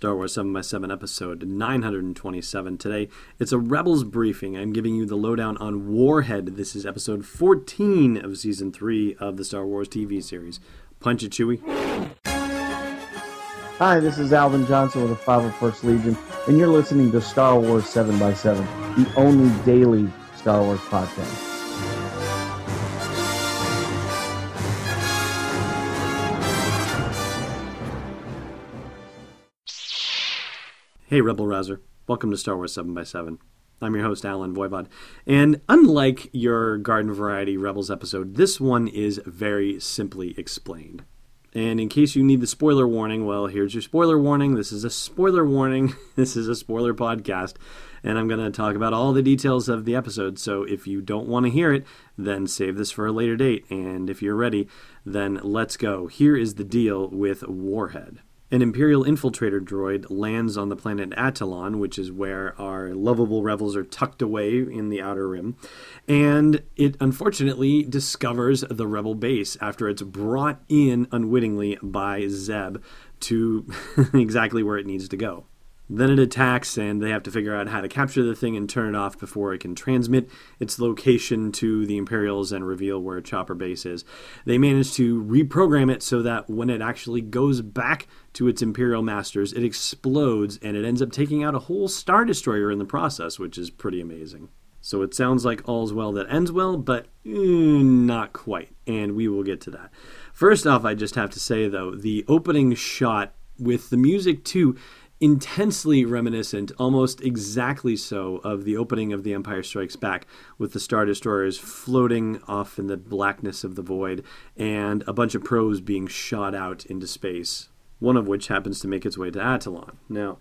Star Wars 7 by 7 episode 927 today. It's a Rebels briefing. I'm giving you the lowdown on Warhead. This is episode 14 of season 3 of the Star Wars TV series. Punch it, Chewie. Hi, this is Alvin Johnson with the 501st Legion, and you're listening to Star Wars 7 by 7 the only daily Star Wars podcast. Hey, Rebel Rouser. Welcome to Star Wars 7 by 7 I'm your host, Allen Voivod. And unlike your Garden Variety Rebels episode, this one is very simply explained. And in case you need the spoiler warning, well, here's your spoiler warning. This is a spoiler warning. This is a spoiler podcast. And I'm going to talk about all the details of the episode. So if you don't want to hear it, then save this for a later date. And if you're ready, then let's go. Here is the deal with Warhead. An Imperial infiltrator droid lands on the planet Atollon, which is where our lovable rebels are tucked away in the Outer Rim, and it unfortunately discovers the rebel base after it's brought in unwittingly by Zeb to exactly where it needs to go. Then it attacks, and they have to figure out how to capture the thing and turn it off before it can transmit its location to the Imperials and reveal where Chopper Base is. They manage to reprogram it so that when it actually goes back to its Imperial masters, it explodes and it ends up taking out a whole Star Destroyer in the process, which is pretty amazing. So it sounds like all's well that ends well, but mm, not quite, and we will get to that. First off, I just have to say though, the opening shot with the music too intensely reminiscent, almost exactly so, of the opening of The Empire Strikes Back, with the Star Destroyers floating off in the blackness of the void and a bunch of probes being shot out into space, one of which happens to make its way to Atollon. Now,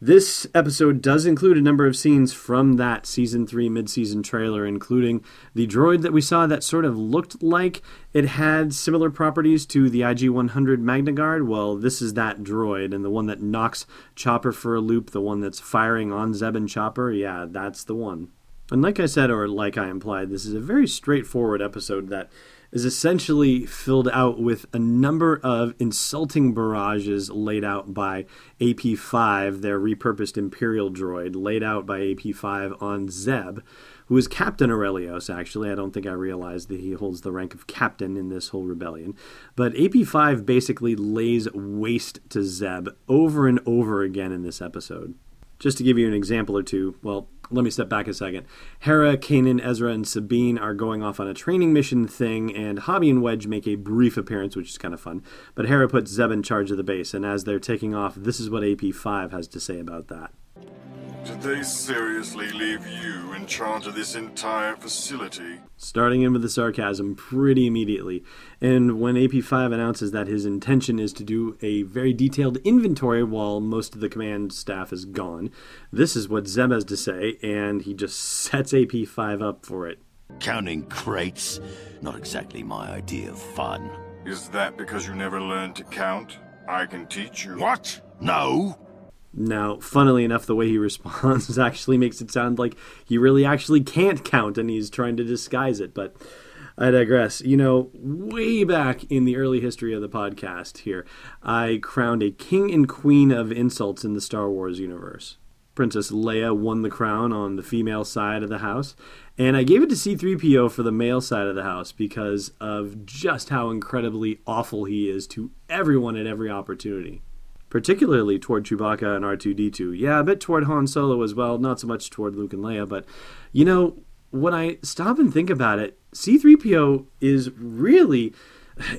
this episode does include a number of scenes from that season 3 mid-season trailer including the droid that we saw that sort of looked like it had similar properties to the IG-100 Magna Guard. Well, this is that droid and the one that knocks Chopper for a loop, the one that's firing on Zeb and Chopper. Yeah, that's the one. And like I said or like I implied, this is a very straightforward episode that is essentially filled out with a number of insulting barrages laid out by AP5, their repurposed Imperial droid, laid out by AP5 on Zeb, who is Captain Orrelios, actually. I don't think I realized that he holds the rank of captain in this whole rebellion. But AP5 basically lays waste to Zeb over and over again in this episode. Just to give you an example or two, well, let me step back a second. Hera, Kanan, Ezra, and Sabine are going off on a training mission thing, and Hobbie and Wedge make a brief appearance, which is kind of fun. But Hera puts Zeb in charge of the base, and as they're taking off, this is what AP5 has to say about that. Did they seriously leave you in charge of this entire facility? Starting in with the sarcasm pretty immediately. And when AP5 announces that his intention is to do a very detailed inventory while most of the command staff is gone, this is what Zeb has to say, and he just sets AP5 up for it. Counting crates? Not exactly my idea of fun. Is that because you never learned to count? I can teach you. What? No. Now, funnily enough, the way he responds actually makes it sound like he really actually can't count and he's trying to disguise it. But I digress. You know, way back in the early history of the podcast here, I crowned a king and queen of insults in the Star Wars universe. Princess Leia won the crown on the female side of the house, and I gave it to C3PO for the male side of the house because of just how incredibly awful he is to everyone at every opportunity particularly toward Chewbacca and R2D2. Yeah, a bit toward Han Solo as well, not so much toward Luke and Leia, but you know, when I stop and think about it, C3PO is really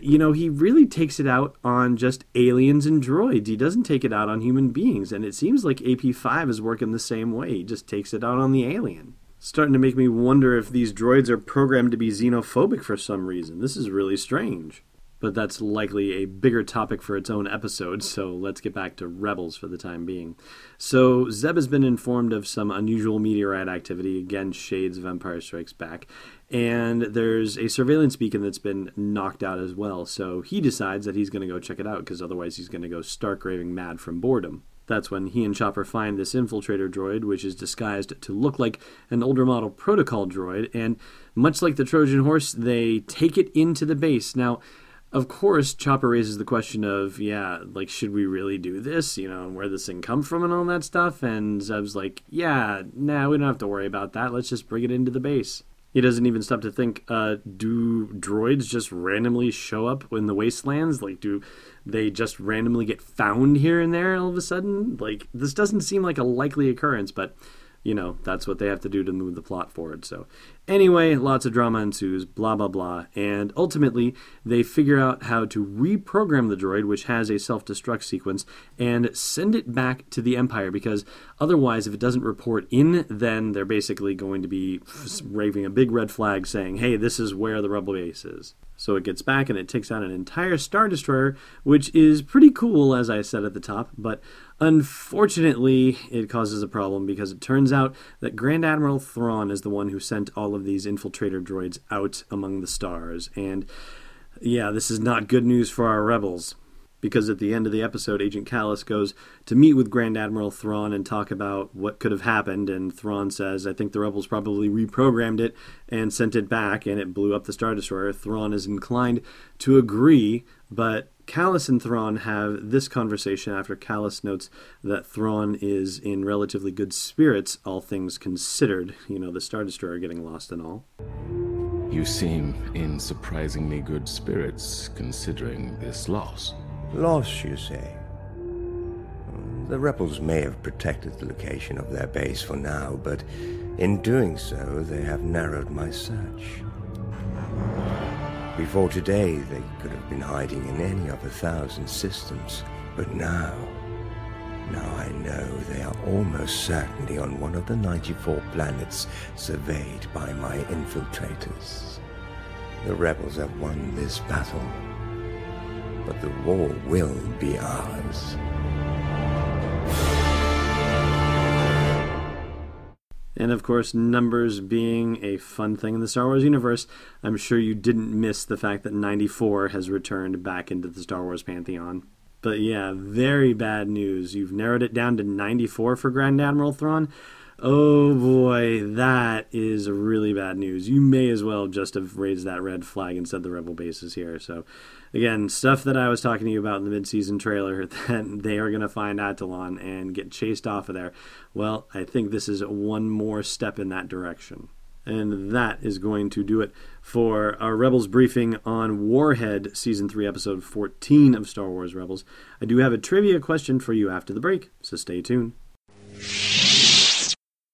you know, he really takes it out on just aliens and droids. He doesn't take it out on human beings, and it seems like AP5 is working the same way. He just takes it out on the alien. Starting to make me wonder if these droids are programmed to be xenophobic for some reason. This is really strange but that's likely a bigger topic for its own episode, so let's get back to Rebels for the time being. So, Zeb has been informed of some unusual meteorite activity, again, shades of Empire Strikes Back, and there's a surveillance beacon that's been knocked out as well, so he decides that he's going to go check it out, because otherwise he's going to go stark raving mad from boredom. That's when he and Chopper find this infiltrator droid, which is disguised to look like an older model protocol droid, and much like the Trojan horse, they take it into the base. Now, Of course, Chopper raises the question of, yeah, like, should we really do this? You know, and where this thing come from and all that stuff. And Zeb's like, yeah, nah, we don't have to worry about that. Let's just bring it into the base. He doesn't even stop to think, uh, do droids just randomly show up in the wastelands? Like, do they just randomly get found here and there all of a sudden? Like, this doesn't seem like a likely occurrence, but you know, that's what they have to do to move the plot forward. So, anyway, lots of drama ensues, blah, blah, blah. And ultimately, they figure out how to reprogram the droid, which has a self destruct sequence, and send it back to the Empire because otherwise, if it doesn't report in, then they're basically going to be waving a big red flag saying, hey, this is where the Rebel base is. So it gets back and it takes out an entire Star Destroyer, which is pretty cool, as I said at the top, but unfortunately, it causes a problem because it turns out that Grand Admiral Thrawn is the one who sent all of these infiltrator droids out among the stars. And yeah, this is not good news for our rebels because at the end of the episode, Agent Kallus goes to meet with Grand Admiral Thrawn and talk about what could have happened. And Thrawn says, I think the rebels probably reprogrammed it and sent it back, and it blew up the Star Destroyer. Thrawn is inclined to agree, but Kallus and Thrawn have this conversation after Kallus notes that Thrawn is in relatively good spirits, all things considered. You know, the Star Destroyer getting lost and all. You seem in surprisingly good spirits considering this loss. Loss, you say? The rebels may have protected the location of their base for now, but in doing so, they have narrowed my search. Before today, they could have been hiding in any of a thousand systems, but now, now I know they are almost certainly on one of the 94 planets surveyed by my infiltrators. The rebels have won this battle but the war will be ours. And of course, numbers being a fun thing in the Star Wars universe, I'm sure you didn't miss the fact that 94 has returned back into the Star Wars pantheon. But yeah, very bad news. You've narrowed it down to 94 for Grand Admiral Thrawn. Oh boy, that is really bad news. You may as well just have raised that red flag and said the rebel base is here. So, again, stuff that I was talking to you about in the mid-season trailer that they are going to find Atollon and get chased off of there. Well, I think this is one more step in that direction. And that is going to do it for our Rebels briefing on Warhead, Season 3, Episode 14 of Star Wars Rebels. I do have a trivia question for you after the break, so stay tuned.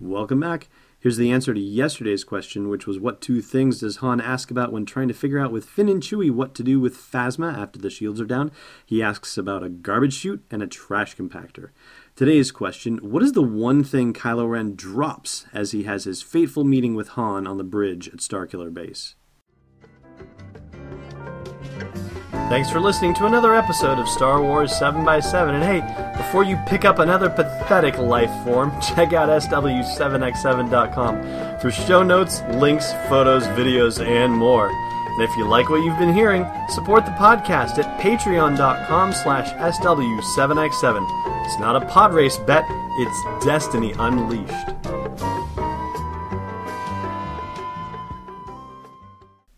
Welcome back. Here's the answer to yesterday's question, which was what two things does Han ask about when trying to figure out with Finn and Chewie what to do with Phasma after the shields are down? He asks about a garbage chute and a trash compactor. Today's question What is the one thing Kylo Ren drops as he has his fateful meeting with Han on the bridge at Starkiller Base? Thanks for listening to another episode of Star Wars 7x7. And hey, before you pick up another pathetic life form, check out SW7x7.com for show notes, links, photos, videos, and more. And if you like what you've been hearing, support the podcast at patreon.com slash SW7x7. It's not a pod race bet, it's destiny unleashed.